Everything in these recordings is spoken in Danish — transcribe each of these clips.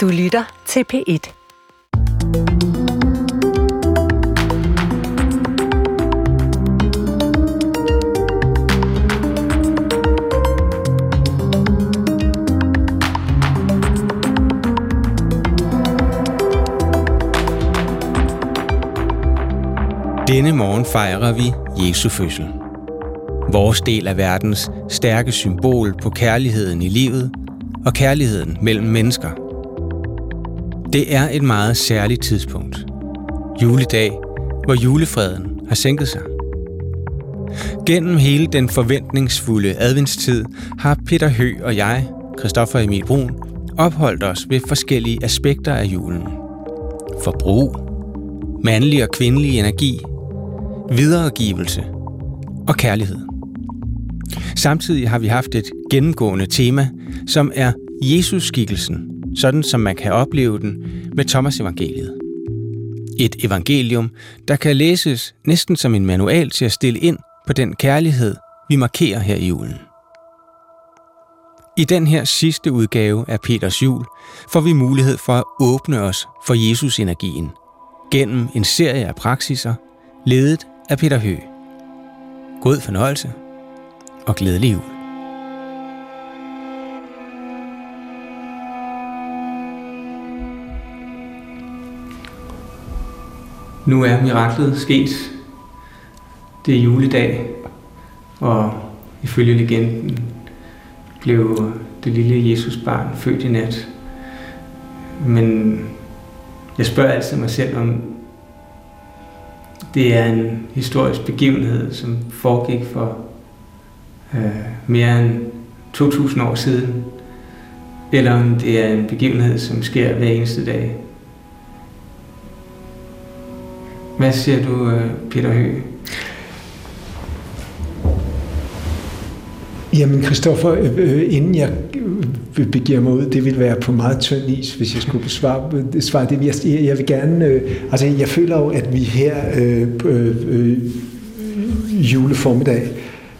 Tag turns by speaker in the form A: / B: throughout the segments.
A: Du lytter til P1.
B: Denne morgen fejrer vi Jesu fødsel. Vores del af verdens stærke symbol på kærligheden i livet og kærligheden mellem mennesker. Det er et meget særligt tidspunkt. Juledag, hvor julefreden har sænket sig. Gennem hele den forventningsfulde adventstid har Peter Hø og jeg, Christoffer Emil Brun, opholdt os ved forskellige aspekter af julen. Forbrug, mandlig og kvindelig energi, videregivelse og kærlighed. Samtidig har vi haft et gennemgående tema, som er Jesus-skikkelsen, sådan som man kan opleve den med Thomas evangeliet. Et evangelium, der kan læses næsten som en manual til at stille ind på den kærlighed, vi markerer her i julen. I den her sidste udgave af Peters jul får vi mulighed for at åbne os for Jesus-energien gennem en serie af praksiser, ledet af Peter Hø. God fornøjelse og glædelig jul. Nu er miraklet sket. Det er juledag, og ifølge legenden blev det lille Jesusbarn født i nat. Men jeg spørger altid mig selv, om det er en historisk begivenhed, som foregik for øh, mere end 2000 år siden, eller om det er en begivenhed, som sker hver eneste dag. Hvad siger du, øh, Peter Høgh?
C: Jamen, Christoffer, øh, øh inden jeg øh, begiver mig ud, det vil være på meget tynd is, hvis jeg skulle besvare svare det. Jeg, jeg vil gerne, altså jeg føler jo, at vi her øh, øh, juleformiddag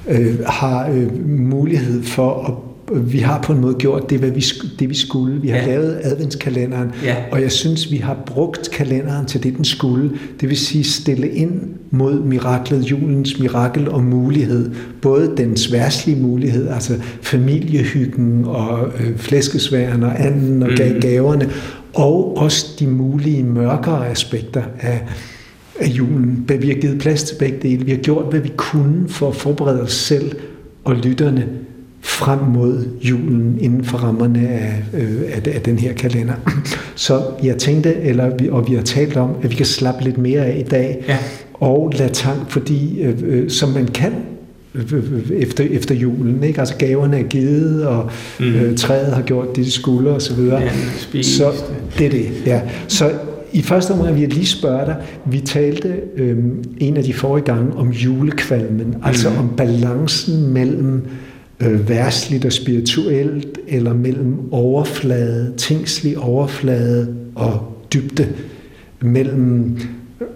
C: øh, har øh, mulighed for at vi har på en måde gjort det, hvad vi, det vi skulle. Vi har ja. lavet adventskalenderen, ja. og jeg synes, vi har brugt kalenderen til det, den skulle. Det vil sige stille ind mod miraklet, julens mirakel og mulighed. Både den sværslige mulighed, altså familiehyggen og øh, flæskesværen og anden og mm. gaverne, og også de mulige mørkere aspekter af, af julen. Vi har givet plads til begge dele. Vi har gjort, hvad vi kunne for at forberede os selv og lytterne frem mod julen inden for rammerne af, øh, af, af den her kalender. Så jeg tænkte, eller vi, og vi har talt om, at vi kan slappe lidt mere af i dag, ja. og lade tank, fordi øh, øh, som man kan øh, efter, efter julen. Ikke? Altså gaverne er givet, og mm. øh, træet har gjort det, det skulle, og så videre. Ja, så det er det, ja. Så i første omgang vil jeg lige spørge dig, vi talte øh, en af de forrige gange om julekvalmen, mm. altså om balancen mellem øh, Øh, værsligt og spirituelt, eller mellem overflade, tingslig overflade og dybde, mellem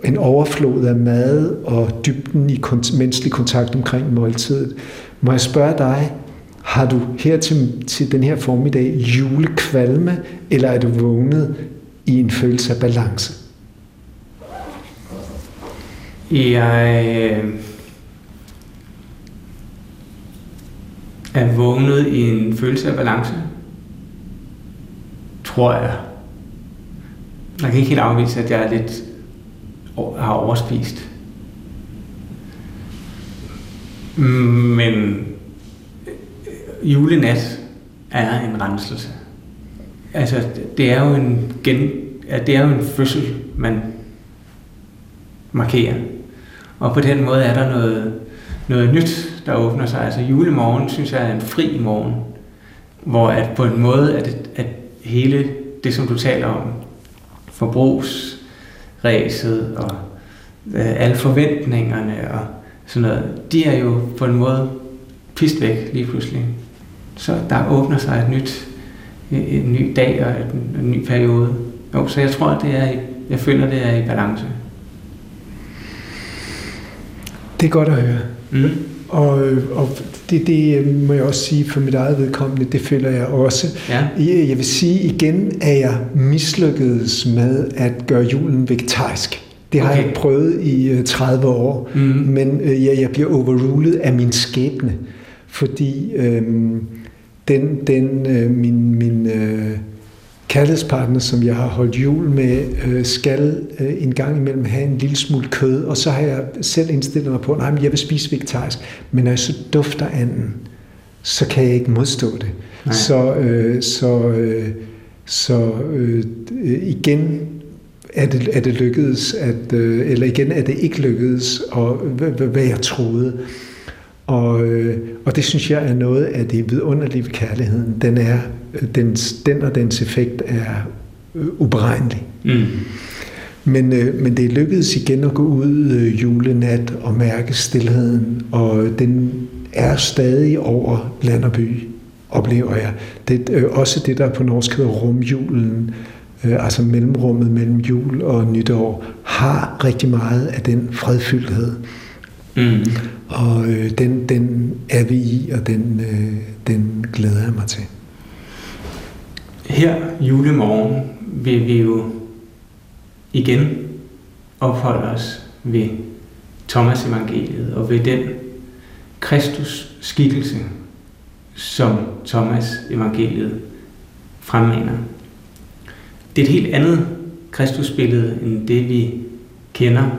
C: en overflod af mad og dybden i kont- menneskelig kontakt omkring måltidet. Må jeg spørge dig, har du her til, til den her formiddag julekvalme, eller er du vågnet i en følelse af balance?
B: Jeg øh, er vågnet i en følelse af balance. Tror jeg. Jeg kan ikke helt afvise, at jeg er lidt har overspist. Men øh, julenat er en renselse. Altså, det er jo en, gen, det er jo en fødsel, man markerer. Og på den måde er der noget, noget nyt, der åbner sig. Altså julemorgen synes jeg er en fri morgen, hvor at på en måde, at, at hele det, som du taler om, forbrugsræset og øh, alle forventningerne og sådan noget, de er jo på en måde pist væk lige pludselig. Så der åbner sig et nyt, en ny dag og en, en ny periode. Jo, så jeg tror, det er, jeg føler, det er i balance.
C: Det er godt at høre. Mm. Og, og det, det må jeg også sige for mit eget vedkommende, det føler jeg også. Ja. Jeg, jeg vil sige igen, at jeg mislykkedes med at gøre julen vegetarisk. Det har okay. jeg prøvet i 30 år, mm. men øh, jeg, jeg bliver overrulet af min skæbne, fordi øh, den, den øh, min, min øh, kærlighedspartner, som jeg har holdt jul med, øh, skal øh, en gang imellem have en lille smule kød, og så har jeg selv indstillet mig på, at jeg vil spise vegetarisk, men når jeg så dufter anden, så kan jeg ikke modstå det. Nej. Så, øh, så, øh, så øh, igen er det, er det lykkedes, at, øh, eller igen er det ikke lykkedes, og hvad, hvad jeg troede. Og, øh, og det synes jeg er noget af det vidunderlige ved kærligheden. Den, er, den, den og dens effekt er øh, uberegnelig. Mm. Men, øh, men det lykkedes igen at gå ud øh, julenat og mærke stillheden, og den er stadig over land og by, oplever jeg. Det, øh, også det, der på norsk hedder rumjulen, øh, altså mellemrummet mellem jul og nytår, har rigtig meget af den fredfyldthed. Mm. Og øh, den, den er vi i, og den, øh, den glæder jeg mig til.
B: Her julemorgen vil vi jo igen opholde os ved Thomas evangeliet og ved den Kristus skikkelse, som Thomas evangeliet fremmaner. Det er et helt andet Kristusbillede end det vi kender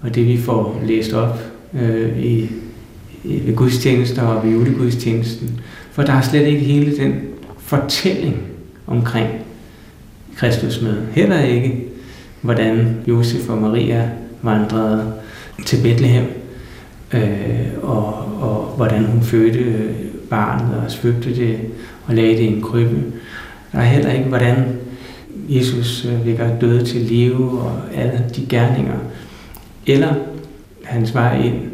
B: og det vi får læst op øh, i, i ved gudstjenester og ved julegudstjenesten. For der er slet ikke hele den fortælling omkring Kristus med. Heller ikke, hvordan Josef og Maria vandrede til Bethlehem, øh, og, og hvordan hun fødte barnet og svøbte det og lagde det i en krybbe. Der er heller ikke, hvordan Jesus øh, vækker døde til live og alle de gerninger. Eller hans vej ind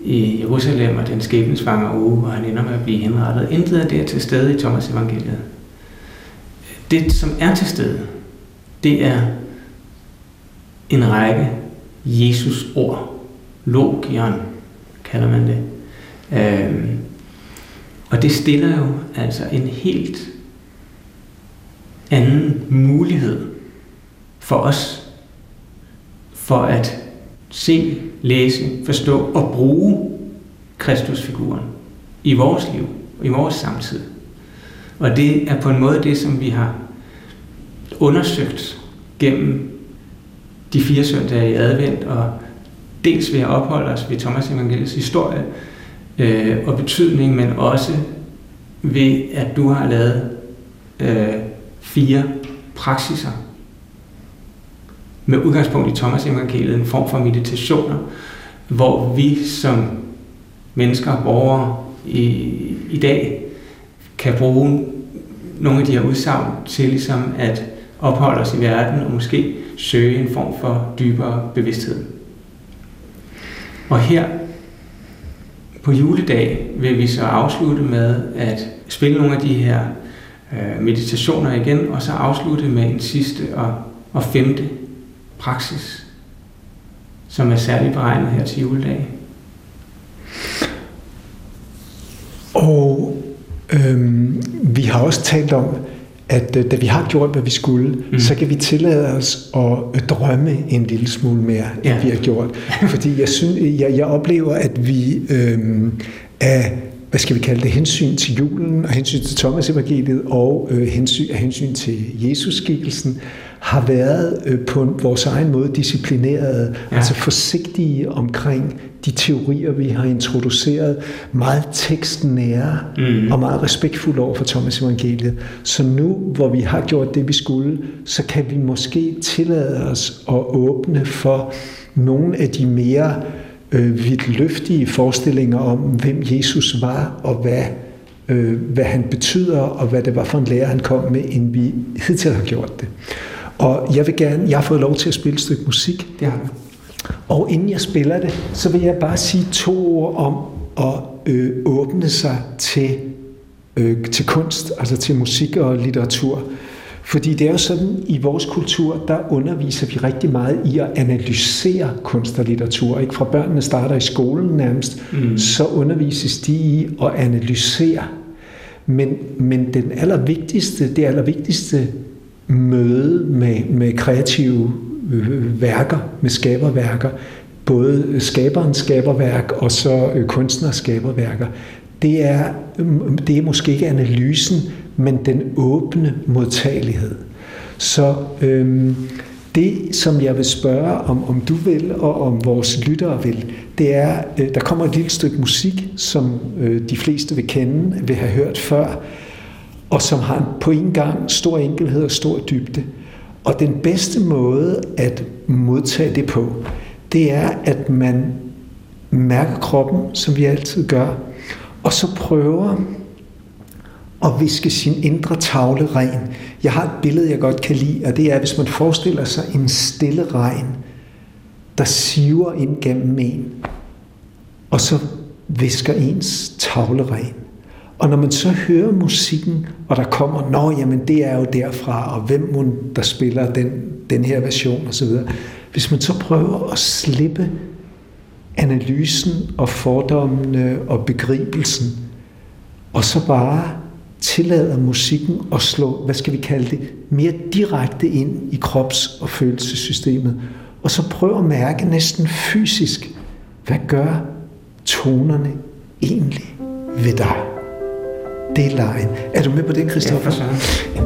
B: i Jerusalem og den skæbnesvanger uge, hvor han ender med at blive henrettet. Intet af det er til stede i Thomas evangeliet. Det, som er til stede, det er en række Jesus ord. Logion kalder man det. Øhm, og det stiller jo altså en helt anden mulighed for os for at se, læse, forstå og bruge Kristusfiguren i vores liv, i vores samtid. Og det er på en måde det, som vi har undersøgt gennem de fire søndage i advent, og dels ved at opholde os ved Thomas Evangeliets historie øh, og betydning, men også ved, at du har lavet øh, fire praksiser med udgangspunkt i Thomas evangeliet, en form for meditationer, hvor vi som mennesker, borgere i, i dag, kan bruge nogle af de her udsagn til ligesom at opholde os i verden og måske søge en form for dybere bevidsthed. Og her på juledag vil vi så afslutte med at spille nogle af de her øh, meditationer igen, og så afslutte med en sidste og, og femte praksis, som er særligt beregnet her til juledag?
C: Og øhm, vi har også talt om, at øh, da vi har gjort, hvad vi skulle, mm. så kan vi tillade os at drømme en lille smule mere, end ja. vi har gjort. Fordi jeg, synes, jeg, jeg oplever, at vi øhm, er hvad skal vi kalde det, hensyn til julen og hensyn til Thomas evangeliet og øh, hensyn, hensyn til Jesus skikkelsen, har været øh, på vores egen måde disciplineret, ja. altså forsigtige omkring de teorier, vi har introduceret, meget tekstnære mm. og meget respektfulde over for Thomas evangeliet. Så nu, hvor vi har gjort det, vi skulle, så kan vi måske tillade os at åbne for nogle af de mere øh, vidtløftige forestillinger om, hvem Jesus var og hvad, øh, hvad han betyder og hvad det var for en lærer, han kom med, end vi hidtil har gjort det. Og jeg vil gerne, jeg har fået lov til at spille et stykke musik. Det har Og inden jeg spiller det, så vil jeg bare sige to ord om at øh, åbne sig til, øh, til kunst, altså til musik og litteratur. Fordi det er jo sådan, i vores kultur, der underviser vi rigtig meget i at analysere kunst og litteratur. Ikke? Fra børnene starter i skolen nærmest, mm. så undervises de i at analysere. Men, men den allervigtigste, det allervigtigste møde med, med kreative øh, værker, med skaberværker, både skaberens skaberværk og så øh, kunstners skaberværker, det er, mm, det er måske ikke analysen, men den åbne modtagelighed. Så øhm, det, som jeg vil spørge om, om du vil, og om vores lyttere vil, det er, øh, der kommer et lille stykke musik, som øh, de fleste vil kende, vil have hørt før, og som har på en gang stor enkelhed og stor dybde. Og den bedste måde at modtage det på, det er, at man mærker kroppen, som vi altid gør, og så prøver at viske sin indre tavle ren. Jeg har et billede, jeg godt kan lide, og det er, hvis man forestiller sig en stille regn, der siver ind gennem en, og så visker ens tavle ren. Og når man så hører musikken, og der kommer, nå jamen det er jo derfra, og hvem må der spiller den, den her version osv. Hvis man så prøver at slippe analysen og fordommene og begribelsen, og så bare tillader musikken at slå, hvad skal vi kalde det, mere direkte ind i krops- og følelsessystemet. Og så prøv at mærke næsten fysisk, hvad gør tonerne egentlig ved dig? Det er lejen. Er du med på den, Christoffer? Ja,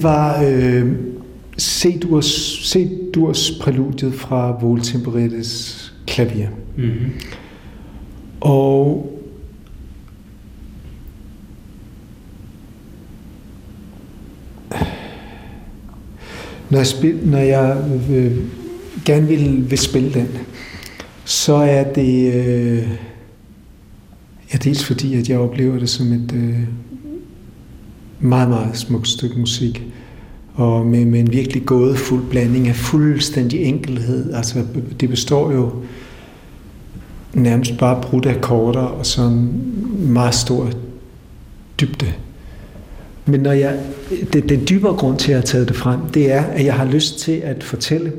C: Det var øh, C-durs, præludiet fra Voltemperettes klavier. Mm-hmm. Og når jeg, spil, når jeg øh, gerne vil, vil spille den, så er det øh, ja, dels fordi, at jeg oplever det som et øh, meget, meget smukt stykke musik. Og med, med en virkelig gådefuld blanding af fuldstændig enkelhed. Altså, det består jo nærmest bare brudt akkorder og så en meget stor dybde. Men når jeg, det, den dybere grund til, at jeg har taget det frem, det er, at jeg har lyst til at fortælle,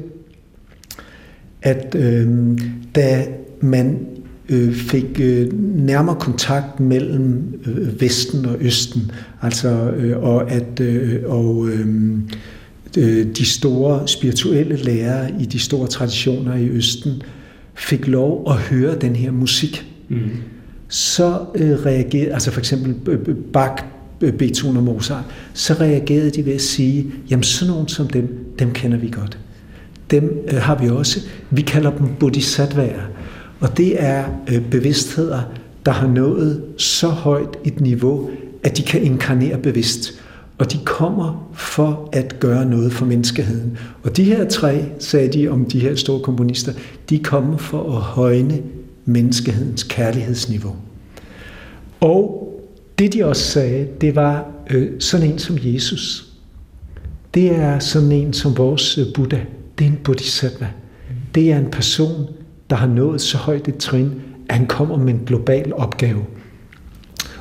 C: at øh, da man øh, fik øh, nærmere kontakt mellem øh, Vesten og Østen, altså øh, og at øh, og øh, de store spirituelle lærere i de store traditioner i Østen fik lov at høre den her musik, mm. så øh, reagerede, altså for eksempel Bach, Beethoven og Mozart, så reagerede de ved at sige, jamen sådan nogen som dem, dem kender vi godt. Dem øh, har vi også. Vi kalder dem bodhisattvaer. Og det er øh, bevidstheder, der har nået så højt et niveau, at de kan inkarnere bevidst. Og de kommer for at gøre noget for menneskeheden. Og de her tre, sagde de om de her store komponister, de kommer for at højne menneskehedens kærlighedsniveau. Og det de også sagde, det var øh, sådan en som Jesus. Det er sådan en som vores øh, Buddha. Det er en bodhisattva. Det er en person, der har nået så højt et trin, at han kommer med en global opgave.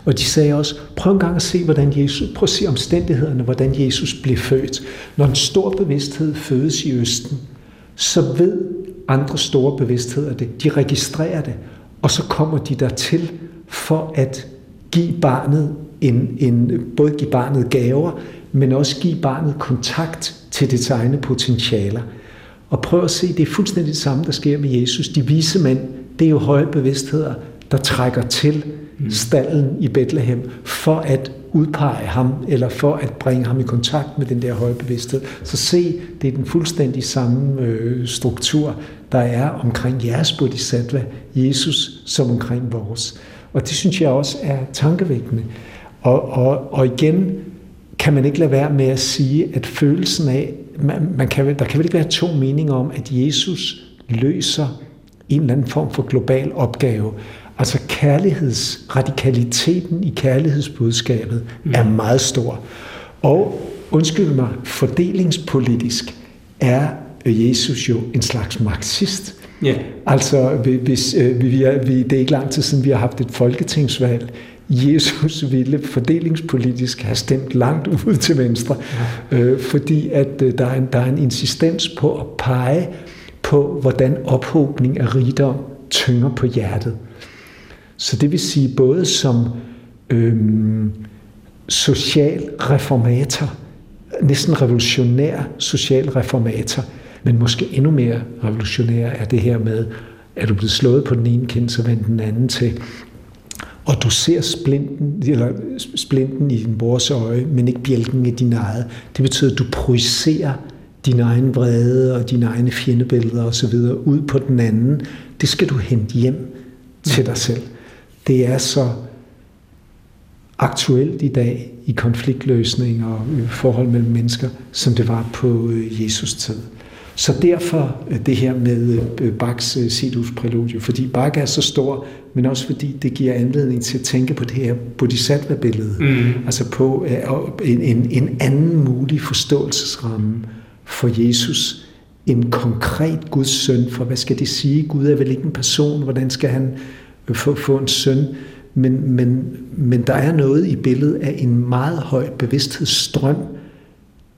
C: Og de sagde også, prøv en gang at se, hvordan Jesus, prøv at se omstændighederne, hvordan Jesus blev født. Når en stor bevidsthed fødes i Østen, så ved andre store bevidstheder det. De registrerer det, og så kommer de dertil for at give barnet en, en, både give barnet gaver, men også give barnet kontakt til dets egne potentialer. Og prøv at se, det er fuldstændig det samme, der sker med Jesus. De vise mænd, det er jo høje bevidstheder, der trækker til mm. stallen i Bethlehem for at udpege ham, eller for at bringe ham i kontakt med den der høje bevidsthed. Så se, det er den fuldstændig samme øh, struktur, der er omkring jeres bodhisattva, Jesus, som omkring vores. Og det synes jeg også er tankevækkende. Og, og, og igen kan man ikke lade være med at sige, at følelsen af, man, man kan, der kan vel ikke være to meninger om, at Jesus løser en eller anden form for global opgave. Altså kærlighedsradikaliteten i kærlighedsbudskabet mm. er meget stor. Og undskyld mig, fordelingspolitisk er Jesus jo en slags marxist. Yeah. Altså, hvis, øh, vi, er, vi, det er ikke lang tid siden, vi har haft et folketingsvalg. Jesus ville fordelingspolitisk have stemt langt ud til venstre, øh, fordi at øh, der, er en, der er en insistens på at pege på, hvordan ophobning af rigdom tynger på hjertet. Så det vil sige både som øhm, social reformator, næsten revolutionær social reformator, men måske endnu mere revolutionær er det her med, at du blevet slået på den ene kind, så vend den anden til. Og du ser splinten, eller splinten i din brors øje, men ikke bjælken i din eget. Det betyder, at du projicerer din egen vrede og dine egne fjendebilleder osv. ud på den anden. Det skal du hente hjem til dig selv. Det er så aktuelt i dag i konfliktløsning og forhold mellem mennesker, som det var på øh, Jesus tid. Så derfor øh, det her med øh, Bachs Sidus præludium, fordi Bach er så stor, men også fordi det giver anledning til at tænke på det her bodhisattva-billede, mm. altså på en, en, en anden mulig forståelsesramme for Jesus, en konkret Guds søn, for hvad skal det sige? Gud er vel ikke en person, hvordan skal han få, få en søn? Men, men, men der er noget i billedet af en meget høj bevidsthedsstrøm,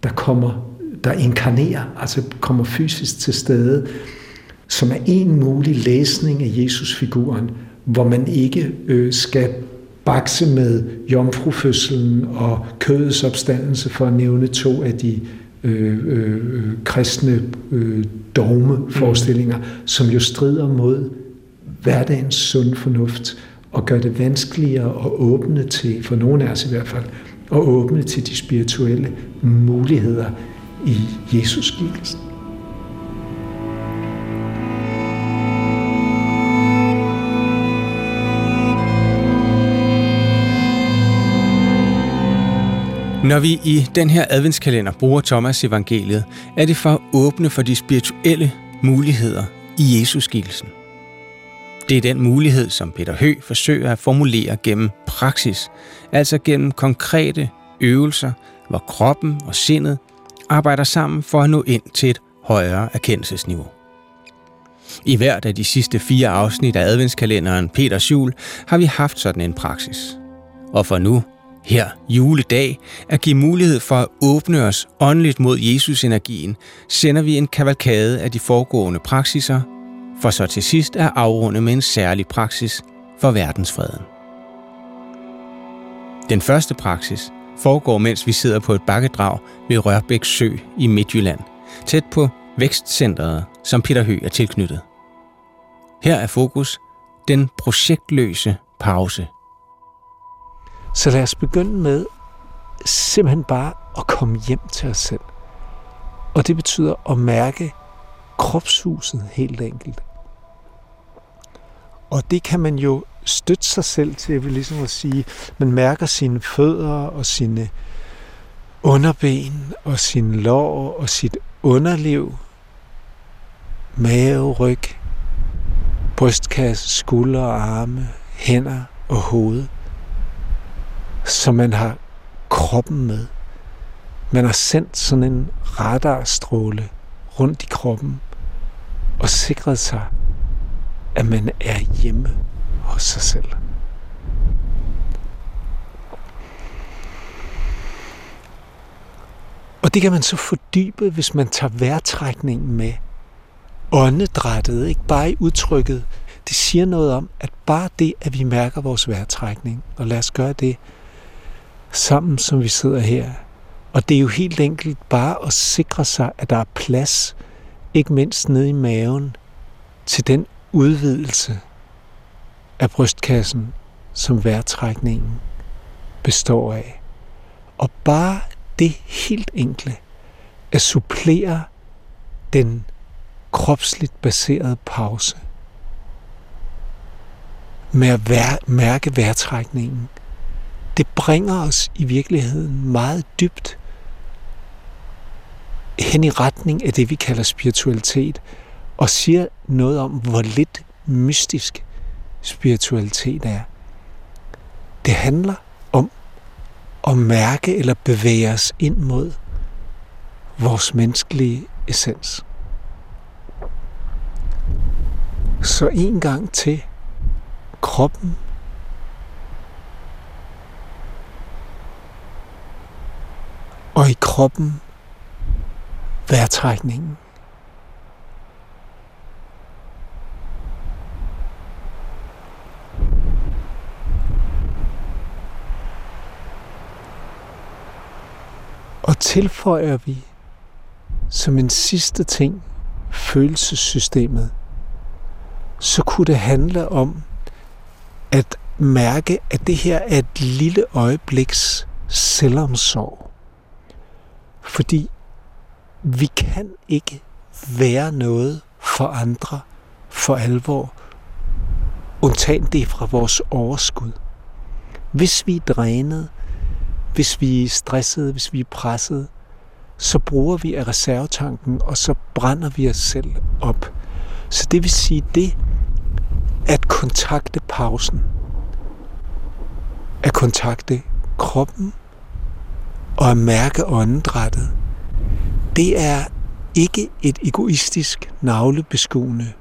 C: der kommer, der inkarnerer, altså kommer fysisk til stede, som er en mulig læsning af Jesus-figuren, hvor man ikke øh, skal bakse med jomfrufødselen og kødets opstandelse, for at nævne to af de øh, øh, kristne øh, dogmeforestillinger, mm. som jo strider mod hverdagens sund fornuft og gør det vanskeligere at åbne til, for nogle af os i hvert fald, at åbne til de spirituelle muligheder i Jesus skikkelsen.
B: Når vi i den her adventskalender bruger Thomas evangeliet, er det for at åbne for de spirituelle muligheder i Jesus skikkelsen. Det er den mulighed, som Peter Hø forsøger at formulere gennem praksis, altså gennem konkrete øvelser, hvor kroppen og sindet arbejder sammen for at nå ind til et højere erkendelsesniveau. I hvert af de sidste fire afsnit af adventskalenderen Peters Jul har vi haft sådan en praksis. Og for nu her juledag at give mulighed for at åbne os åndeligt mod Jesus-energien, sender vi en kavalkade af de foregående praksiser, for så til sidst at afrunde med en særlig praksis for verdensfreden. Den første praksis foregår, mens vi sidder på et bakkedrag ved Rørbæk Sø i Midtjylland, tæt på vækstcentret, som Peter Høgh er tilknyttet. Her er fokus den projektløse pause.
C: Så lad os begynde med simpelthen bare at komme hjem til os selv. Og det betyder at mærke kropshuset helt enkelt. Og det kan man jo støtte sig selv til, vil ligesom at sige, man mærker sine fødder og sine underben og sin lår og sit underliv, mave, ryg, brystkasse, skuldre og arme, hænder og hoved, så man har kroppen med. Man har sendt sådan en radarstråle rundt i kroppen og sikret sig, at man er hjemme hos sig selv. Og det kan man så fordybe, hvis man tager vejrtrækningen med. Åndedrættet, ikke bare i udtrykket. Det siger noget om, at bare det, at vi mærker vores vejrtrækning, og lad os gøre det sammen, som vi sidder her. Og det er jo helt enkelt bare at sikre sig, at der er plads, ikke mindst nede i maven, til den udvidelse af brystkassen, som vejrtrækningen består af. Og bare det helt enkle at supplere den kropsligt baserede pause med at vær- mærke vejrtrækningen, det bringer os i virkeligheden meget dybt hen i retning af det, vi kalder spiritualitet, og siger noget om, hvor lidt mystisk spiritualitet er. Det handler om at mærke eller bevæge os ind mod vores menneskelige essens. Så en gang til kroppen og i kroppen vejrtrækningen. Og tilføjer vi som en sidste ting følelsessystemet, så kunne det handle om at mærke, at det her er et lille øjebliks selvomsorg. Fordi vi kan ikke være noget for andre for alvor, undtagen det fra vores overskud. Hvis vi er drænet, hvis vi er stressede, hvis vi er presset, så bruger vi af reservetanken, og så brænder vi os selv op. Så det vil sige det, at kontakte pausen, at kontakte kroppen og at mærke åndedrættet, det er ikke et egoistisk navlebeskuende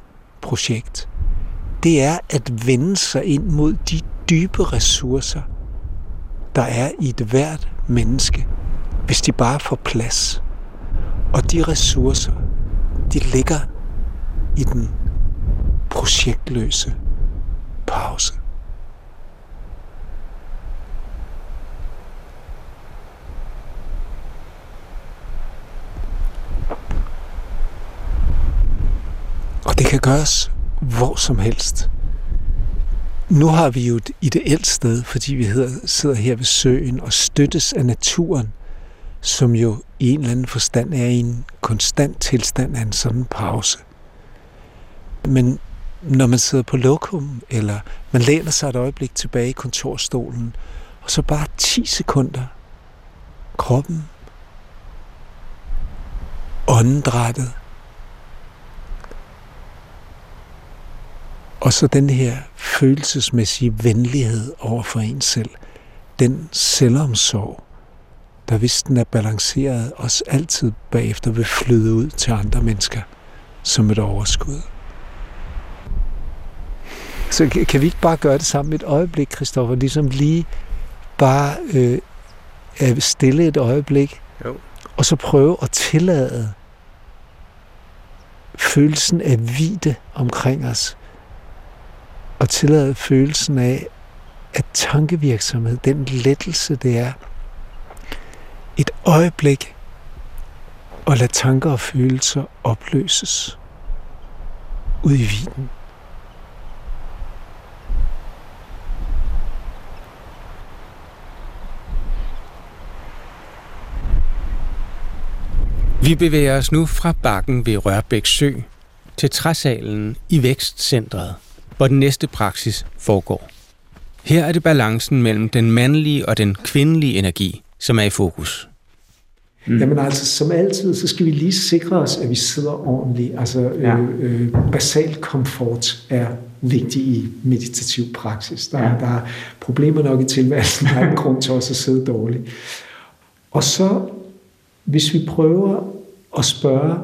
C: projekt. Det er at vende sig ind mod de dybe ressourcer, der er i et hvert menneske, hvis de bare får plads. Og de ressourcer, de ligger i den projektløse pause. Og det kan gøres hvor som helst. Nu har vi jo et ideelt sted, fordi vi sidder her ved søen og støttes af naturen, som jo i en eller anden forstand er i en konstant tilstand af en sådan pause. Men når man sidder på lokum, eller man læner sig et øjeblik tilbage i kontorstolen, og så bare 10 sekunder, kroppen, åndedrættet, Og så den her følelsesmæssige venlighed over for en selv. Den selvomsorg, der hvis den er balanceret, os altid bagefter vil flyde ud til andre mennesker som et overskud. Så kan vi ikke bare gøre det sammen et øjeblik, Kristoffer? Ligesom lige bare øh, at stille et øjeblik, jo. og så prøve at tillade følelsen af vide omkring os at tillade følelsen af, at tankevirksomhed, den lettelse det er, et øjeblik og lade tanker og følelser opløses ud i vinen.
B: Vi bevæger os nu fra bakken ved Rørbæk Sø til træsalen i Vækstcentret hvor den næste praksis foregår. Her er det balancen mellem den mandlige og den kvindelige energi, som er i fokus.
C: Mm. Jamen altså, som altid, så skal vi lige sikre os, at vi sidder ordentligt. Altså, ja. øh, øh, basal komfort er vigtig i meditativ praksis. Der, ja. der er problemer nok i tilværelsen, der er en grund til også at sidde dårligt. Og så, hvis vi prøver at spørge,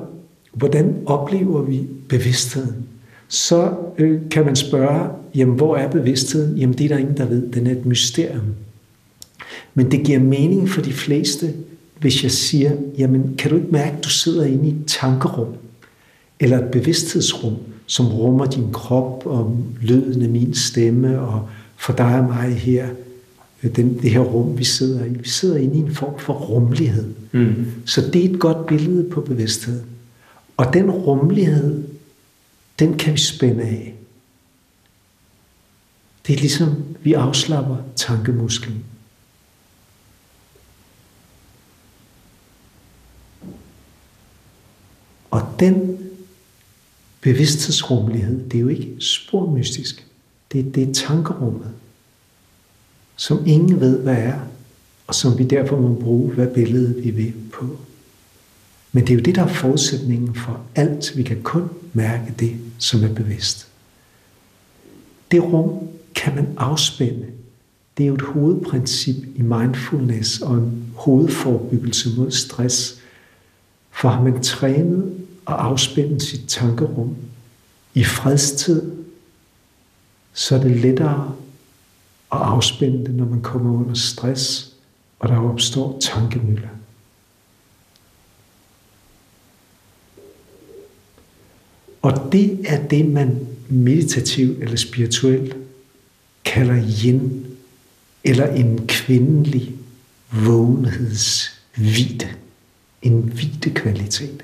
C: hvordan oplever vi bevidstheden? Så øh, kan man spørge, jamen hvor er bevidstheden? Jamen det er der ingen, der ved. Den er et mysterium. Men det giver mening for de fleste, hvis jeg siger, jamen kan du ikke mærke, at du sidder inde i et tankerum, eller et bevidsthedsrum, som rummer din krop og lyden af min stemme, og for dig og mig her, den, det her rum, vi sidder i. Vi sidder inde i en form for rummelighed. Mm. Så det er et godt billede på bevidsthed. Og den rummelighed, den kan vi spænde af. Det er ligesom, vi afslapper tankemusklen. Og den bevidsthedsrummelighed, det er jo ikke spor mystisk. Det, det er tankerummet, som ingen ved, hvad er, og som vi derfor må bruge, hvad billede vi vil på. Men det er jo det, der er forudsætningen for alt. Vi kan kun mærke det, som er bevidst. Det rum kan man afspænde. Det er jo et hovedprincip i mindfulness og en hovedforebyggelse mod stress. For har man trænet og afspænde sit tankerum i fredstid, så er det lettere at afspænde det, når man kommer under stress, og der opstår tankemøller. Og det er det, man meditativt eller spirituelt kalder yin, eller en kvindelig vågenhedsvide. En hvide kvalitet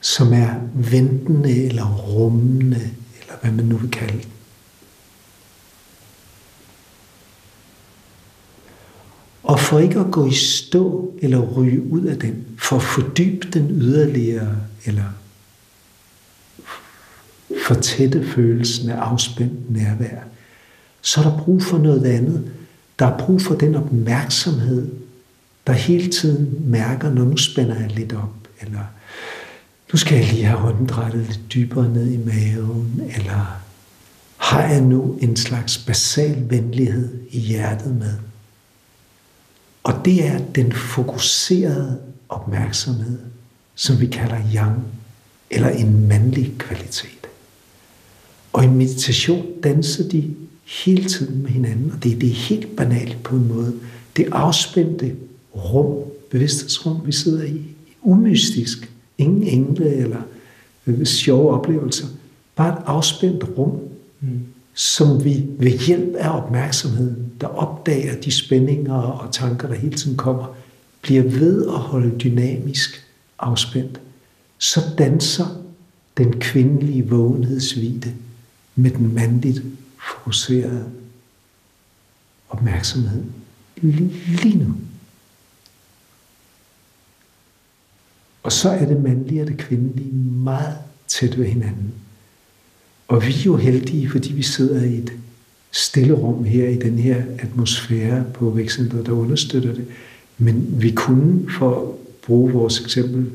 C: som er ventende eller rummende, eller hvad man nu vil kalde den. Og for ikke at gå i stå eller ryge ud af den, for at fordybe den yderligere, eller fortætte følelsen af afspændt nærvær, så er der brug for noget andet. Der er brug for den opmærksomhed, der hele tiden mærker, når nu spænder jeg lidt op, eller nu skal jeg lige have åndedrættet lidt dybere ned i maven, eller har jeg nu en slags basal venlighed i hjertet med? Og det er den fokuserede opmærksomhed, som vi kalder yang, eller en mandlig kvalitet. Og i meditation danser de hele tiden med hinanden, og det, det er helt banalt på en måde. Det afspændte rum, bevidsthedsrum, vi sidder i, umystisk, Ingen engle eller øh, sjove oplevelser. Bare et afspændt rum, mm. som vi ved hjælp af opmærksomheden, der opdager de spændinger og tanker, der hele tiden kommer, bliver ved at holde dynamisk afspændt. Så danser den kvindelige vågenhedsvide med den mandligt fokuserede opmærksomhed lige nu. Og så er det mandlige og det kvindelige meget tæt ved hinanden. Og vi er jo heldige, fordi vi sidder i et stille rum her i den her atmosfære på vækstcentret, der understøtter det. Men vi kunne, for at bruge vores eksempel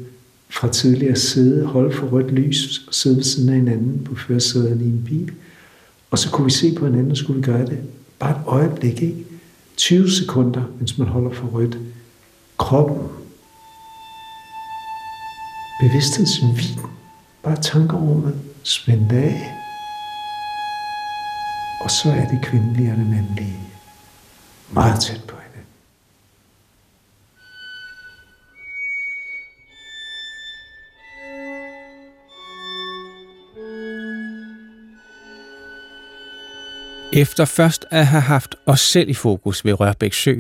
C: fra tidligere sidde, holde for rødt lys og sidde ved siden af hinanden på førersæderne i en bil. Og så kunne vi se på hinanden, og skulle vi gøre det bare et øjeblik, ikke? 20 sekunder, mens man holder for rødt. Kroppen bevidsthedsvin. Bare tankerummet spændt af. Og så er det kvindelige og det mandlige meget tæt på
B: Efter først at have haft os selv i fokus ved Rørbæk Sø,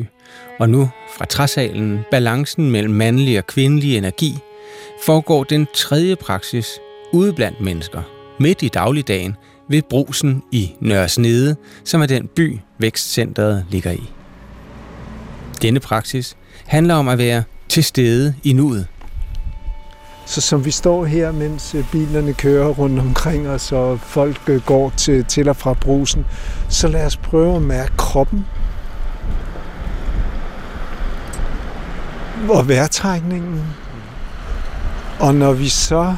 B: og nu fra træsalen balancen mellem mandlig og kvindelig energi, foregår den tredje praksis ude blandt mennesker, midt i dagligdagen ved brusen i Nørresnede, som er den by, vækstcentret ligger i. Denne praksis handler om at være til stede i nuet.
C: Så som vi står her, mens øh, bilerne kører rundt omkring os, og folk øh, går til, til og fra brusen, så lad os prøve at mærke kroppen. Og vejrtrækningen. Og når vi så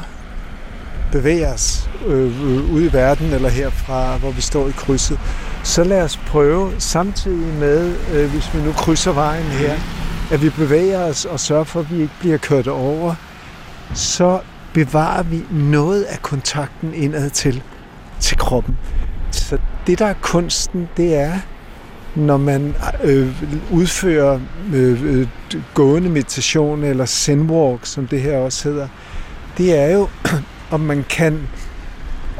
C: bevæger os øh, ud i verden, eller herfra, hvor vi står i krydset, så lad os prøve samtidig med, øh, hvis vi nu krydser vejen her, at vi bevæger os og sørger for, at vi ikke bliver kørt over, så bevarer vi noget af kontakten indad til, til kroppen. Så det, der er kunsten, det er, når man øh, udfører øh, øh, gående meditation eller zenwalk, som det her også hedder, det er jo, om man kan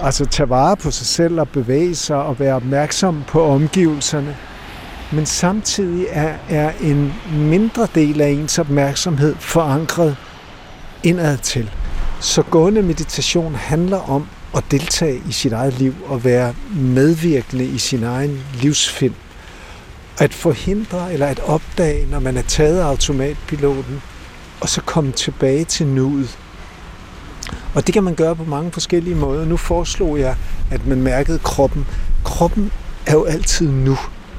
C: altså tage vare på sig selv og bevæge sig og være opmærksom på omgivelserne, men samtidig er, er en mindre del af ens opmærksomhed forankret indad til. Så gående meditation handler om at deltage i sit eget liv og være medvirkende i sin egen livsfilm. At forhindre eller at opdage, når man er taget af automatpiloten, og så komme tilbage til nuet. Og det kan man gøre på mange forskellige måder. Nu foreslog jeg, at man mærkede kroppen. Kroppen er jo altid nu.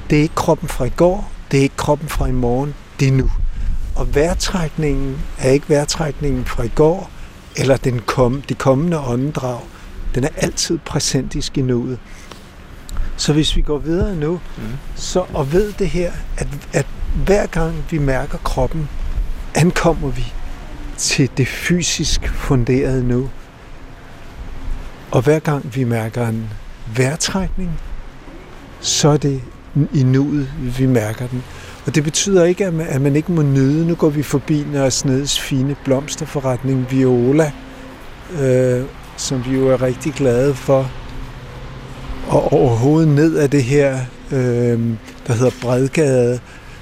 C: Det er ikke kroppen fra i går, det er ikke kroppen fra i morgen, det er nu. Og vejrtrækningen er ikke vejrtrækningen fra i går, eller den kom, de kommende åndedrag. Den er altid præsentisk i nuet. Så hvis vi går videre nu, mm. så og ved det her, at, at hver gang vi mærker kroppen, ankommer vi til det fysisk funderede nu. Og hver gang vi mærker en vejrtrækning, så er det i nuet, vi mærker den. Og det betyder ikke, at man, at man ikke må nyde. Nu går vi forbi Nørresneds fine blomsterforretning Viola, øh, som vi jo er rigtig glade for. Og overhovedet ned af det her, øh, der hedder Bredgade,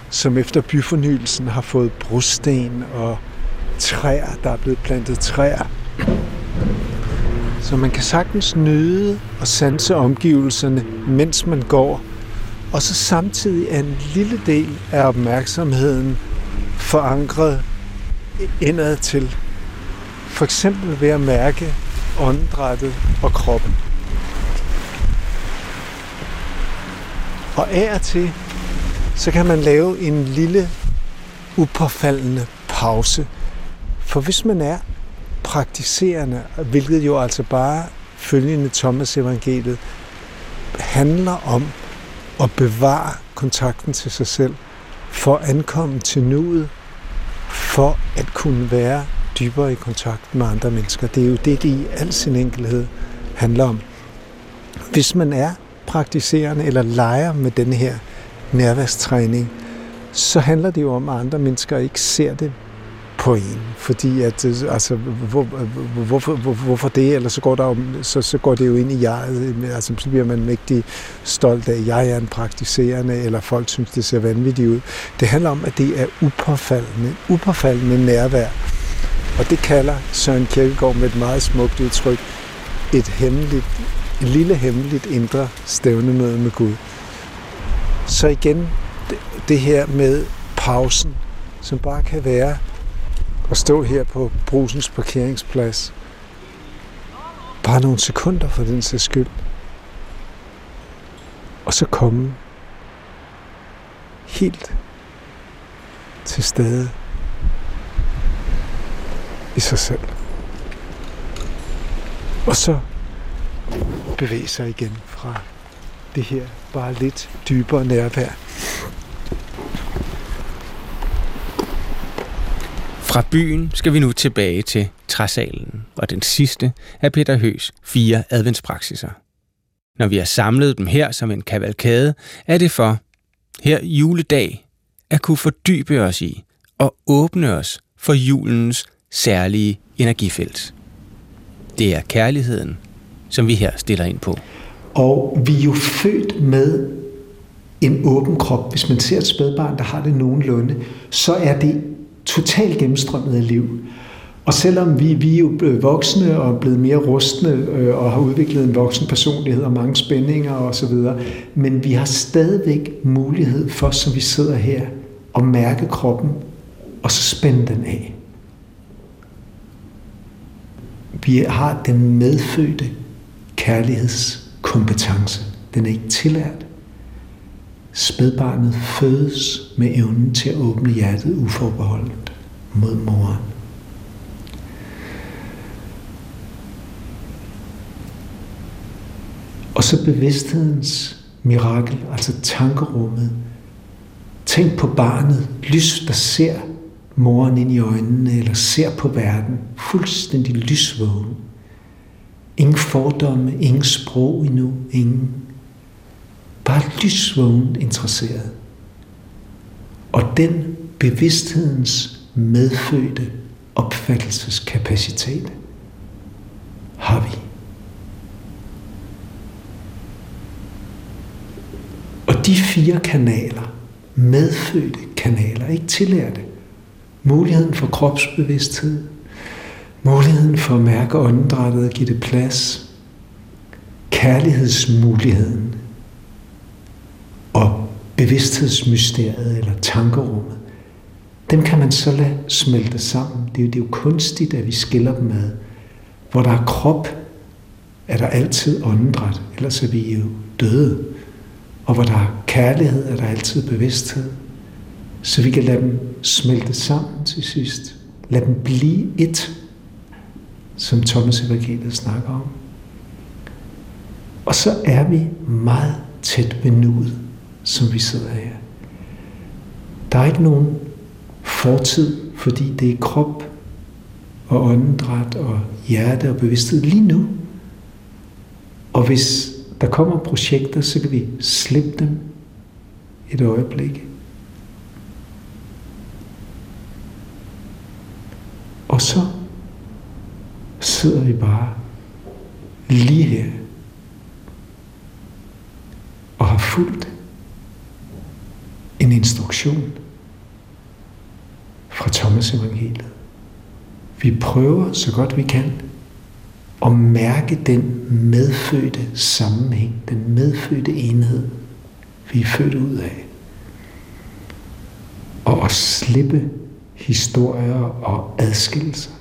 C: som efter byfornyelsen har fået brosten og træer, der er blevet plantet træer. Så man kan sagtens nyde og sanse omgivelserne, mens man går og så samtidig er en lille del af opmærksomheden forankret indad til. For eksempel ved at mærke åndedrættet og kroppen. Og af og til, så kan man lave en lille upåfaldende pause. For hvis man er praktiserende, hvilket jo altså bare følgende Thomas evangeliet handler om at bevare kontakten til sig selv, for at ankomme til nuet, for at kunne være dybere i kontakt med andre mennesker. Det er jo det, det i al sin enkelhed handler om. Hvis man er praktiserende eller leger med den her nærværstræning, så handler det jo om, at andre mennesker ikke ser det på en. Fordi at, øh, altså, hvor, hvorfor, hvor, hvorfor det? Eller så går, der jo, så, så går det jo ind i jeg. Øh, altså, så bliver man mægtig stolt af, at jeg er en praktiserende, eller folk synes, det ser vanvittigt ud. Det handler om, at det er upåfaldende, upåfaldende nærvær. Og det kalder Søren Kierkegaard med et meget smukt udtryk, et hemmeligt, et lille hemmeligt indre stævnemøde med Gud. Så igen, det her med pausen, som bare kan være at stå her på brusens parkeringsplads. Bare nogle sekunder for den sags skyld. Og så komme helt til stede i sig selv. Og så bevæge sig igen fra det her bare lidt dybere nærvær
B: Fra byen skal vi nu tilbage til træsalen og den sidste af Peter Høs fire adventspraksiser. Når vi har samlet dem her som en kavalkade, er det for, her juledag, at kunne fordybe os i og åbne os for julens særlige energifelt. Det er kærligheden, som vi her stiller ind på.
C: Og vi er jo født med en åben krop. Hvis man ser et spædbarn, der har det nogenlunde, så er det totalt gennemstrømmet af liv. Og selvom vi, vi er jo blevet voksne og blevet mere rustne øh, og har udviklet en voksen personlighed og mange spændinger osv., men vi har stadigvæk mulighed for, som vi sidder her, at mærke kroppen og så spænde den af. Vi har den medfødte kærlighedskompetence. Den er ikke tillært. Spædbarnet fødes med evnen til at åbne hjertet uforbeholdent mod moren. Og så bevidsthedens mirakel, altså tankerummet. Tænk på barnet, lys, der ser moren ind i øjnene, eller ser på verden, fuldstændig lysvågen. Ingen fordomme, ingen sprog endnu, ingen. Bare lysvågen interesseret. Og den bevidsthedens medfødte opfattelseskapacitet har vi. Og de fire kanaler, medfødte kanaler, ikke tillærte, muligheden for kropsbevidsthed, muligheden for at mærke åndedrættet og give det plads, kærlighedsmuligheden bevidsthedsmysteriet eller tankerummet, dem kan man så lade smelte sammen. Det er, jo, det er jo kunstigt, at vi skiller dem ad. Hvor der er krop, er der altid åndedræt, ellers er vi jo døde. Og hvor der er kærlighed, er der altid bevidsthed. Så vi kan lade dem smelte sammen til sidst. Lad dem blive et, som Thomas Evangeliet snakker om. Og så er vi meget tæt ved nuet, som vi sidder her. Der er ikke nogen fortid, fordi det er krop og åndedræt og hjerte og bevidsthed lige nu. Og hvis der kommer projekter, så kan vi slippe dem et øjeblik. Og så sidder vi bare lige her og har fulgt en instruktion fra Thomas evangeliet. Vi prøver så godt vi kan at mærke den medfødte sammenhæng, den medfødte enhed, vi er født ud af. Og at slippe historier og adskillelser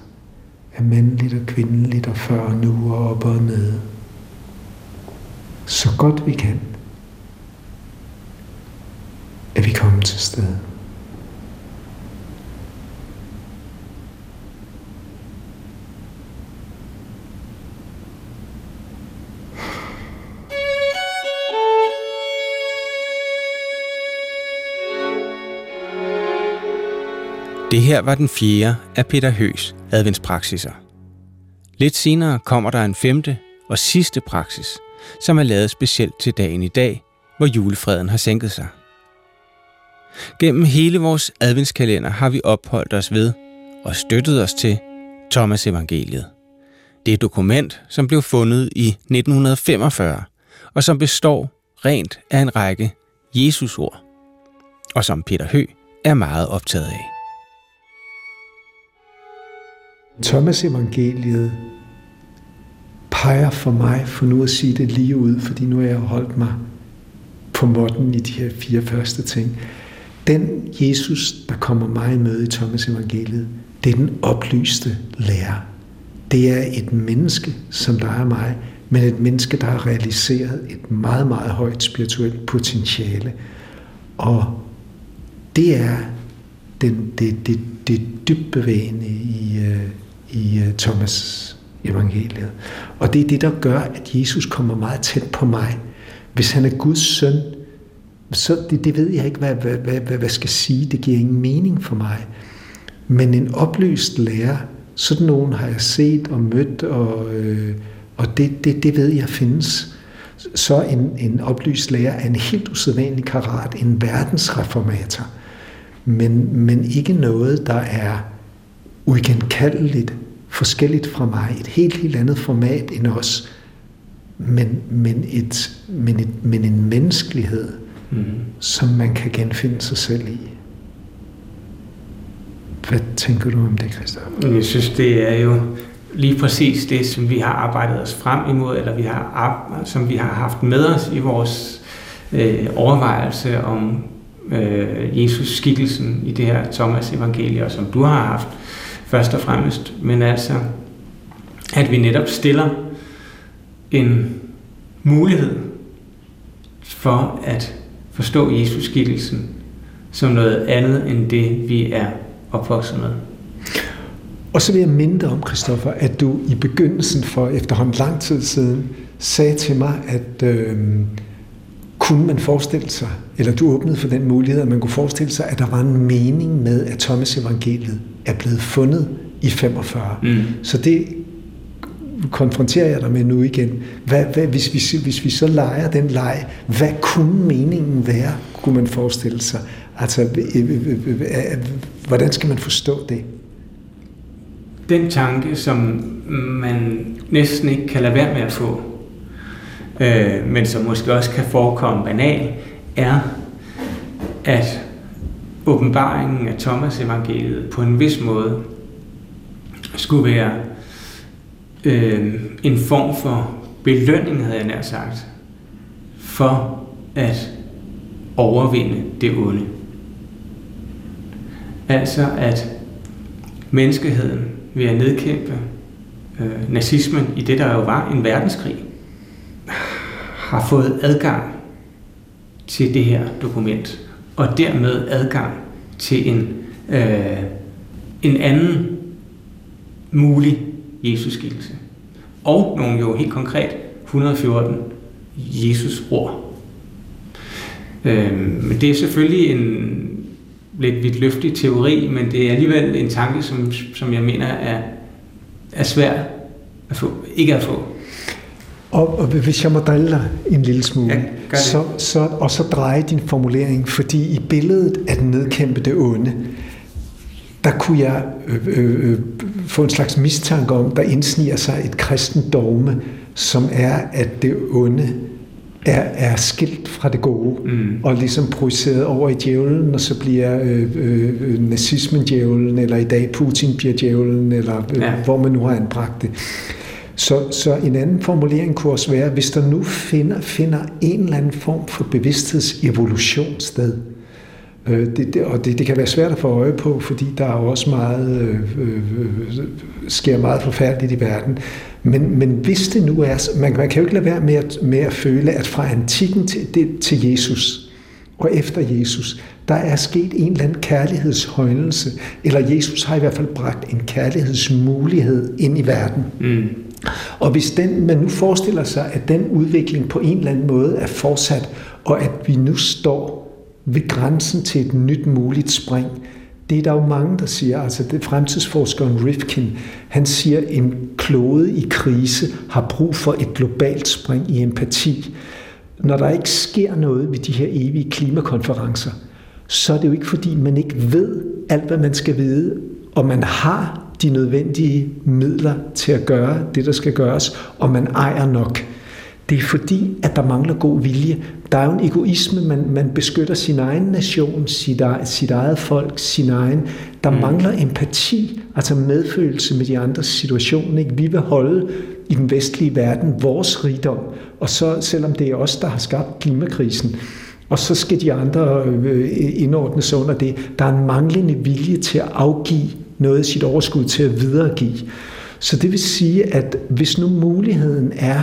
C: af mandligt og kvindeligt og før og nu og op og nede. Så godt vi kan, er vi kommet til stede.
B: Det her var den fjerde af Peter Høs adventspraksiser. Lidt senere kommer der en femte og sidste praksis, som er lavet specielt til dagen i dag, hvor julefreden har sænket sig. Gennem hele vores adventskalender har vi opholdt os ved og støttet os til Thomas Evangeliet. Det er et dokument, som blev fundet i 1945, og som består rent af en række Jesusord, og som Peter Hø er meget optaget af.
C: Thomas evangeliet peger for mig, for nu at sige det lige ud, fordi nu har jeg holdt mig på måtten i de her fire første ting. Den Jesus, der kommer mig i møde i Thomas evangeliet, det er den oplyste lærer. Det er et menneske, som der er mig, men et menneske, der har realiseret et meget, meget højt spirituelt potentiale. Og det er den, det, det, det dybt bevægende i, øh, i øh, Thomas evangeliet. Og det er det, der gør, at Jesus kommer meget tæt på mig. Hvis han er Guds søn, så det, det ved jeg ikke, hvad, hvad, hvad, hvad, hvad skal sige. Det giver ingen mening for mig. Men en oplyst lærer, sådan nogen har jeg set og mødt, og, øh, og det, det, det ved jeg findes. Så en, en oplyst lærer er en helt usædvanlig karat, en verdensreformator. Men, men ikke noget, der er uigenkaldeligt, forskelligt fra mig, et helt, helt andet format end os, men, men, et, men, et, men en menneskelighed, mm. som man kan genfinde sig selv i. Hvad tænker du om det, Christoffer?
A: Jeg synes, det er jo lige præcis det, som vi har arbejdet os frem imod, eller vi har, som vi har haft med os i vores øh, overvejelse om
B: øh, Jesus skikkelsen i det her Thomas evangelier, som du har haft først og fremmest, men altså, at vi netop stiller en mulighed for at forstå Jesus skikkelsen som noget andet end det, vi er opvokset med.
C: Og så vil jeg minde dig om, Christoffer, at du i begyndelsen for efterhånden lang tid siden sagde til mig, at øh, kunne man forestille sig, eller du åbnede for den mulighed, at man kunne forestille sig, at der var en mening med, at Thomas evangeliet er blevet fundet i 45. Mm. Så det konfronterer jeg dig med nu igen. Hvad, hvad, hvis, vi, hvis vi så leger den leg, hvad kunne meningen være, kunne man forestille sig? Altså, øh, øh, øh, hvordan skal man forstå det?
B: Den tanke, som man næsten ikke kan lade være med at få, øh, men som måske også kan forekomme banal, er, at åbenbaringen af Thomas evangeliet på en vis måde skulle være øh, en form for belønning, havde jeg nær sagt, for at overvinde det onde. Altså at menneskeheden ved at nedkæmpe øh, nazismen i det, der jo var en verdenskrig, har fået adgang til det her dokument, og dermed adgang til en, øh, en anden mulig Jesus-skikkelse. Og nogle jo helt konkret 114 Jesus-ord. Øh, men det er selvfølgelig en lidt vidtløftig teori, men det er alligevel en tanke, som, som jeg mener er, er svær at få, ikke at få.
C: Og, og hvis jeg må drille dig en lille smule, ja, så, så, og så dreje din formulering, fordi i billedet af den nedkæmpede onde, der kunne jeg øh, øh, øh, få en slags mistanke om, der indsniger sig et kristen dogme, som er, at det onde er, er skilt fra det gode, mm. og ligesom projiceret over i djævlen, og så bliver øh, øh, nazismen djævlen, eller i dag Putin bliver djævlen, eller øh, ja. hvor man nu har anbragt det. Så, så en anden formulering kunne også være, hvis der nu finder, finder en eller anden form for bevidsthedsevolution sted, øh, det, det, og det, det kan være svært at få øje på, fordi der er også meget, øh, øh, sker meget forfærdeligt i verden. Men, men hvis det nu er, man, man kan jo ikke lade være med at, med at føle, at fra antikken til, det, til Jesus og efter Jesus, der er sket en eller anden kærlighedshøjnelse, eller Jesus har i hvert fald bragt en kærlighedsmulighed ind i verden. Mm. Og hvis den, man nu forestiller sig, at den udvikling på en eller anden måde er fortsat, og at vi nu står ved grænsen til et nyt muligt spring, det er der jo mange, der siger, altså det fremtidsforskeren Rifkin, han siger, at en klode i krise har brug for et globalt spring i empati. Når der ikke sker noget ved de her evige klimakonferencer, så er det jo ikke fordi, man ikke ved alt, hvad man skal vide, og man har de nødvendige midler til at gøre det, der skal gøres, og man ejer nok. Det er fordi, at der mangler god vilje. Der er jo en egoisme, man, man beskytter sin egen nation, sit, sit eget folk, sin egen. Der mm. mangler empati, altså medfølelse med de andres situation. Ikke? Vi vil holde i den vestlige verden vores rigdom, og så selvom det er os, der har skabt klimakrisen, og så skal de andre øh, indordne sig under det. Der er en manglende vilje til at afgive noget af sit overskud til at videregive. Så det vil sige, at hvis nu muligheden er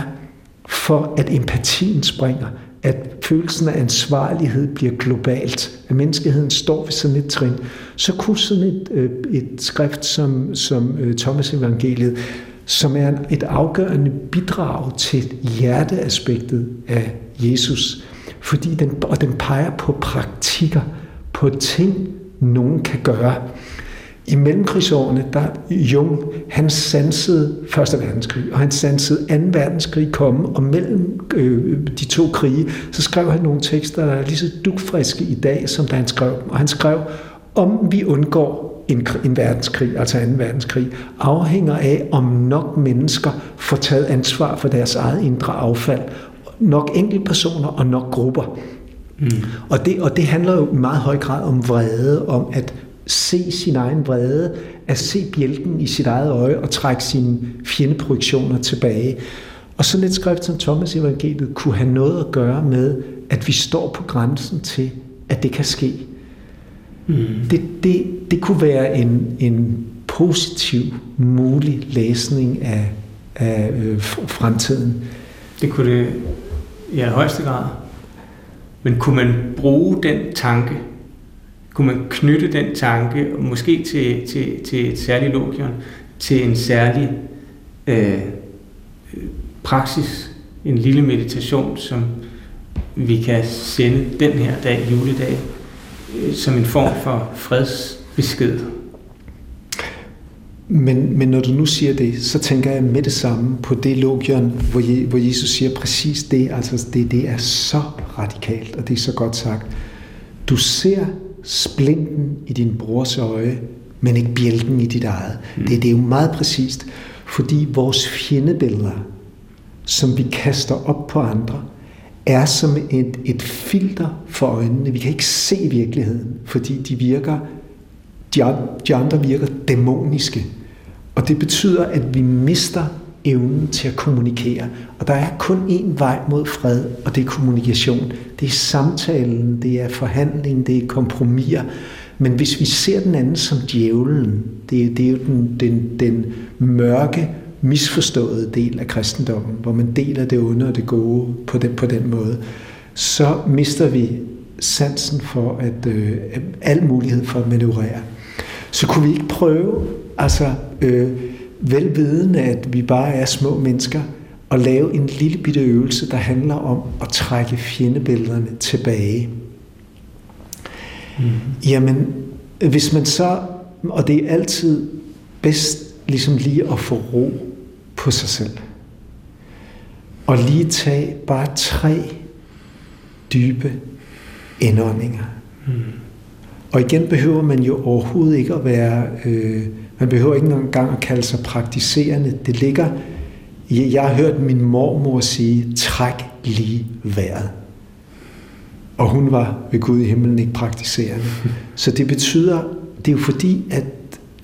C: for, at empatien springer, at følelsen af ansvarlighed bliver globalt, at menneskeheden står ved sådan et trin, så kunne sådan et, øh, et skrift som, som øh, Thomas Evangeliet, som er et afgørende bidrag til hjerteaspektet af Jesus, fordi den, og den peger på praktikker, på ting, nogen kan gøre. I mellemkrigsårene, der Jung, han sansede Første Verdenskrig, og han sansede Anden Verdenskrig komme, og mellem øh, de to krige, så skrev han nogle tekster, der er lige så dugfriske i dag, som da han skrev dem. Og han skrev, om vi undgår en, en verdenskrig, altså anden verdenskrig, afhænger af, om nok mennesker får taget ansvar for deres eget indre affald. Nok enkeltpersoner og nok grupper. Mm. Og, det, og det handler jo i meget høj grad om vrede, om at se sin egen vrede, at se bjælken i sit eget øje og trække sine fjendeprojektioner tilbage. Og sådan et skrift som Thomas Evangeliet kunne have noget at gøre med, at vi står på grænsen til at det kan ske. Mm. Det, det, det kunne være en, en positiv, mulig læsning af, af øh, fremtiden.
A: Det kunne det i højeste grad. Men kunne man bruge den tanke, kunne man knytte den tanke, måske til, til, til et særligt logion, til en særlig øh, praksis, en lille meditation, som vi kan sende den her dag, juledag, øh, som en form for fredsbesked.
C: Men, men når du nu siger det, så tænker jeg med det samme på det logion, hvor, Je, hvor Jesus siger præcis det. Altså det, det er så radikalt, og det er så godt sagt. Du ser splinten i din brors øje, men ikke bjælken i dit eget. Mm. Det, det er jo meget præcist, fordi vores fjendebilleder, som vi kaster op på andre, er som et, et filter for øjnene. Vi kan ikke se virkeligheden, fordi de virker, de, de andre virker dæmoniske. Og det betyder, at vi mister evnen til at kommunikere. Og der er kun én vej mod fred, og det er kommunikation. Det er samtalen, det er forhandling, det er kompromiser. Men hvis vi ser den anden som djævlen, det, det er jo den, den, den mørke, misforståede del af kristendommen, hvor man deler det onde og det gode på den, på den måde, så mister vi sansen for at øh, al mulighed for at manøvrere. Så kunne vi ikke prøve, altså øh, velvidende, at vi bare er små mennesker, at lave en lille bitte øvelse, der handler om at trække fjendebillederne tilbage. Mm. Jamen, hvis man så, og det er altid bedst ligesom lige at få ro på sig selv. Og lige tage bare tre dybe indåndinger. Mm. Og igen behøver man jo overhovedet ikke at være, øh, man behøver ikke engang at kalde sig praktiserende. Det ligger, jeg har hørt min mormor sige, træk lige vejret. Og hun var ved Gud i himlen ikke praktiserende. Så det betyder, det er jo fordi, at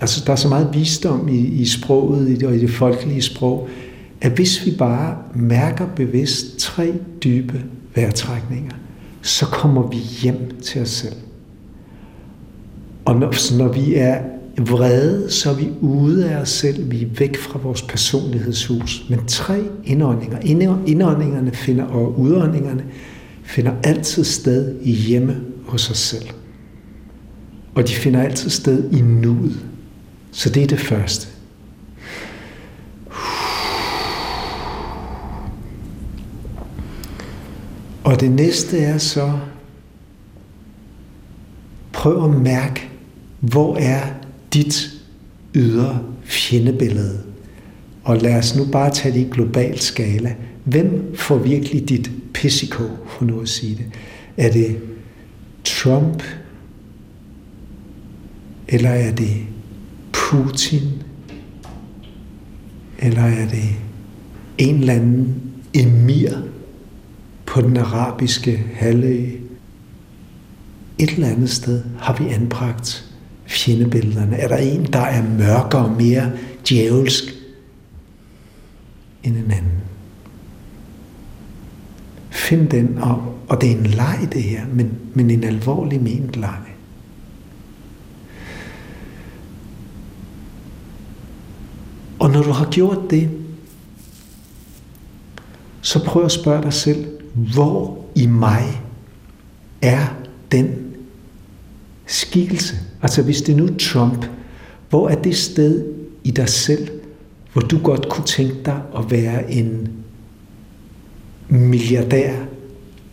C: altså, der er så meget visdom i, i sproget i det, og i det folkelige sprog, at hvis vi bare mærker bevidst tre dybe vejrtrækninger, så kommer vi hjem til os selv. Og når, når vi er vrede, så er vi ude af os selv. Vi er væk fra vores personlighedshus. Men tre indåndinger, indåndingerne finder, og udåndingerne finder altid sted i hjemme hos os selv. Og de finder altid sted i nuet. Så det er det første. Og det næste er så, prøv at mærke, hvor er dit ydre fjendebillede? Og lad os nu bare tage det i global skala. Hvem får virkelig dit pissiko, for nu at sige det? Er det Trump? Eller er det Putin? Eller er det en eller anden emir på den arabiske halvø? Et eller andet sted har vi anbragt fjendebillederne. Er der en, der er mørkere og mere djævelsk end en anden? Find den, og, og det er en leg det her, men, men en alvorlig ment leg. Og når du har gjort det, så prøv at spørge dig selv, hvor i mig er den skikkelse? Altså hvis det nu er Trump, hvor er det sted i dig selv, hvor du godt kunne tænke dig at være en milliardær,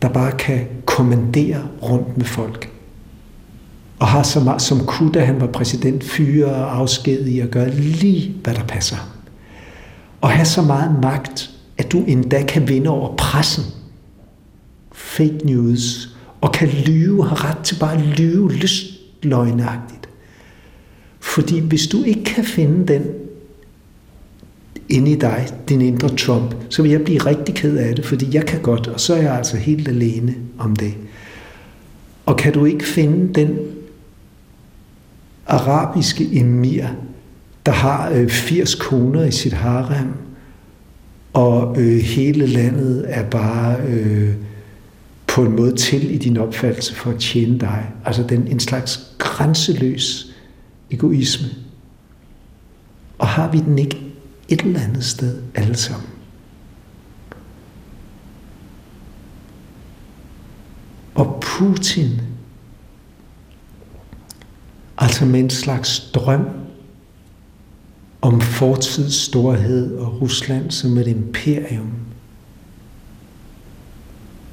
C: der bare kan kommandere rundt med folk? og har så meget, som kunne, da han var præsident, fyre og afskedige og gøre lige, hvad der passer. Og have så meget magt, at du endda kan vinde over pressen. Fake news. Og kan lyve, har ret til bare at lyve løgnagtigt. Fordi hvis du ikke kan finde den inde i dig, din indre Trump, så vil jeg blive rigtig ked af det, fordi jeg kan godt, og så er jeg altså helt alene om det. Og kan du ikke finde den arabiske emir, der har øh, 80 koner i sit harem, og øh, hele landet er bare øh, på en måde til i din opfattelse for at tjene dig. Altså den, en slags grænseløs egoisme. Og har vi den ikke et eller andet sted alle sammen? Og Putin, altså med en slags drøm om fortids storhed og Rusland som et imperium,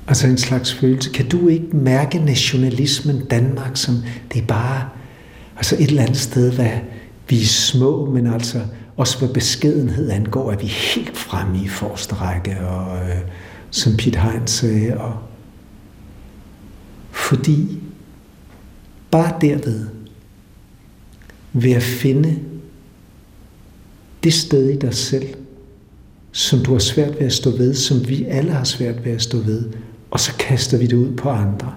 C: Altså en slags følelse. Kan du ikke mærke nationalismen Danmark som, det er bare altså et eller andet sted, hvad vi er små, men altså også hvad beskedenhed angår, at vi er helt fremme i forreste række, og øh, som Piet Hein sagde, og fordi bare derved ved at finde det sted i dig selv, som du har svært ved at stå ved, som vi alle har svært ved at stå ved, og så kaster vi det ud på andre,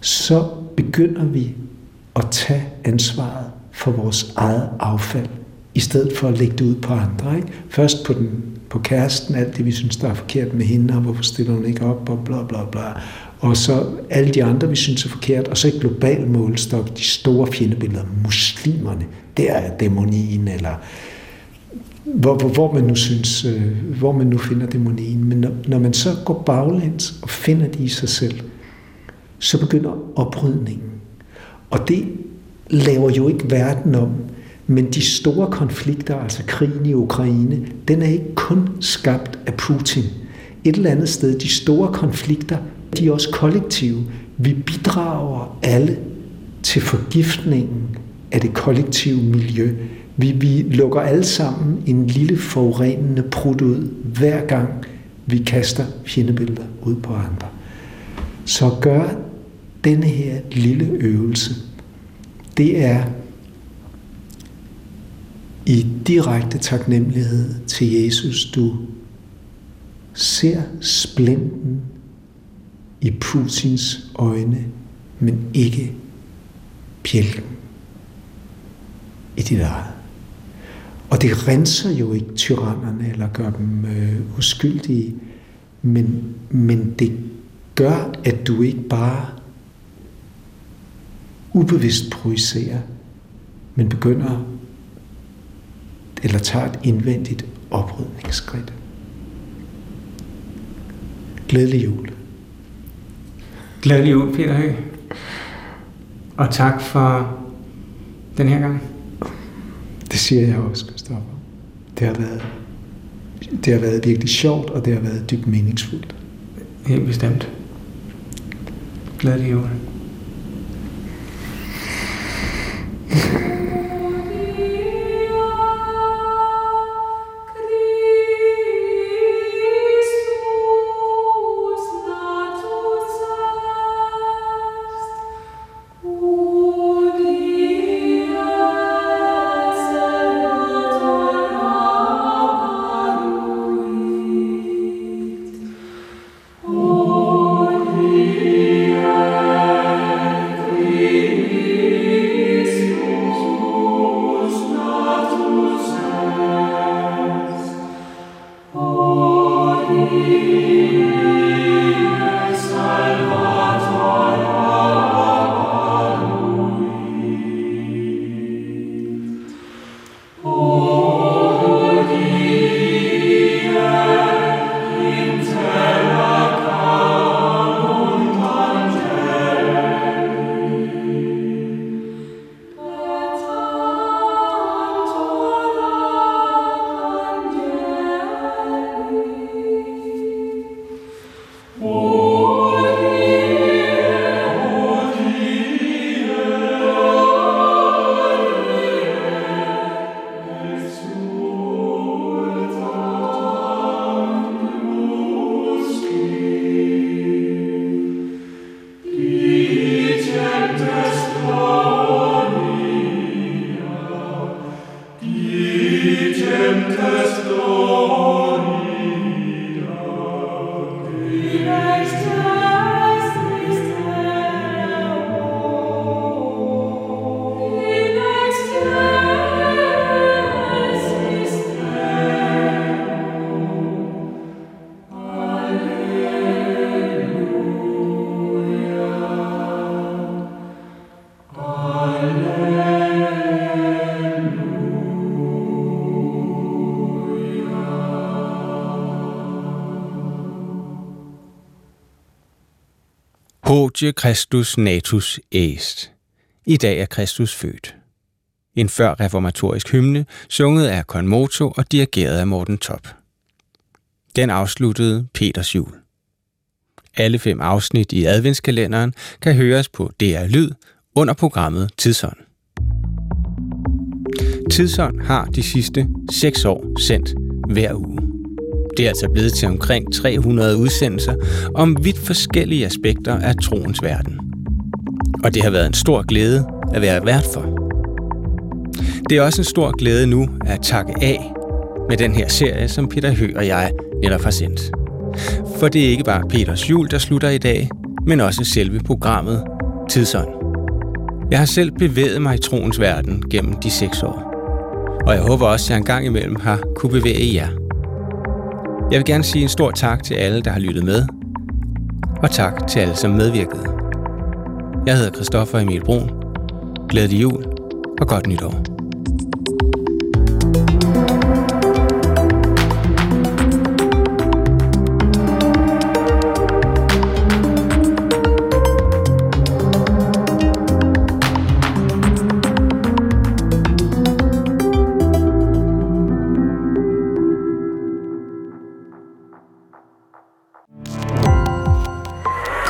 C: så begynder vi at tage ansvaret for vores eget affald, i stedet for at lægge det ud på andre. Ikke? Først på, den, på kæresten, alt det vi synes, der er forkert med hende, og hvorfor stiller hun ikke op, og bla bla bla. Og så alle de andre, vi synes er forkert, og så i global målstok, de store fjendebilleder, muslimerne, der er dæmonien, eller hvor, hvor, hvor man nu synes, øh, hvor man nu finder dæmonien. Men når, når man så går baglæns og finder det i sig selv, så begynder oprydningen. Og det laver jo ikke verden om, men de store konflikter, altså krigen i Ukraine, den er ikke kun skabt af Putin. Et eller andet sted, de store konflikter, de er også kollektive. Vi bidrager alle til forgiftningen af det kollektive miljø. Vi, vi lukker alle sammen en lille forurenende prut ud, hver gang vi kaster fjendebilleder ud på andre. Så gør denne her lille øvelse, det er i direkte taknemmelighed til Jesus, du ser splinten i Putins øjne, men ikke bjælken i dit eget. Og det renser jo ikke tyrannerne eller gør dem øh, uskyldige, men, men det gør, at du ikke bare ubevidst projicerer, men begynder eller tager et indvendigt oprydningsskridt. Glædelig jul.
A: Glædelig jul, Peter Høgh. Og tak for den her gang.
C: Det siger jeg også. Det har været, det har været virkelig sjovt, og det har været dybt meningsfuldt.
A: Helt bestemt. Glædelig jul.
B: Hodie Christus natus est. I dag er Kristus født. En før reformatorisk hymne, sunget af Konmoto og dirigeret af Morten Top. Den afsluttede Peters jul. Alle fem afsnit i adventskalenderen kan høres på DR Lyd under programmet Tidsånd. Tidsånd har de sidste seks år sendt hver uge. Det er altså blevet til omkring 300 udsendelser om vidt forskellige aspekter af troens verden. Og det har været en stor glæde at være vært for. Det er også en stor glæde nu at takke af med den her serie, som Peter Hø og jeg netop har sendt. For det er ikke bare Peters jul, der slutter i dag, men også selve programmet Tidsånd. Jeg har selv bevæget mig i troens verden gennem de seks år. Og jeg håber også, at jeg engang imellem har kunne bevæge jer. Jeg vil gerne sige en stor tak til alle, der har lyttet med. Og tak til alle, som medvirkede. Jeg hedder Christoffer Emil Brun. Glædelig jul og godt nytår.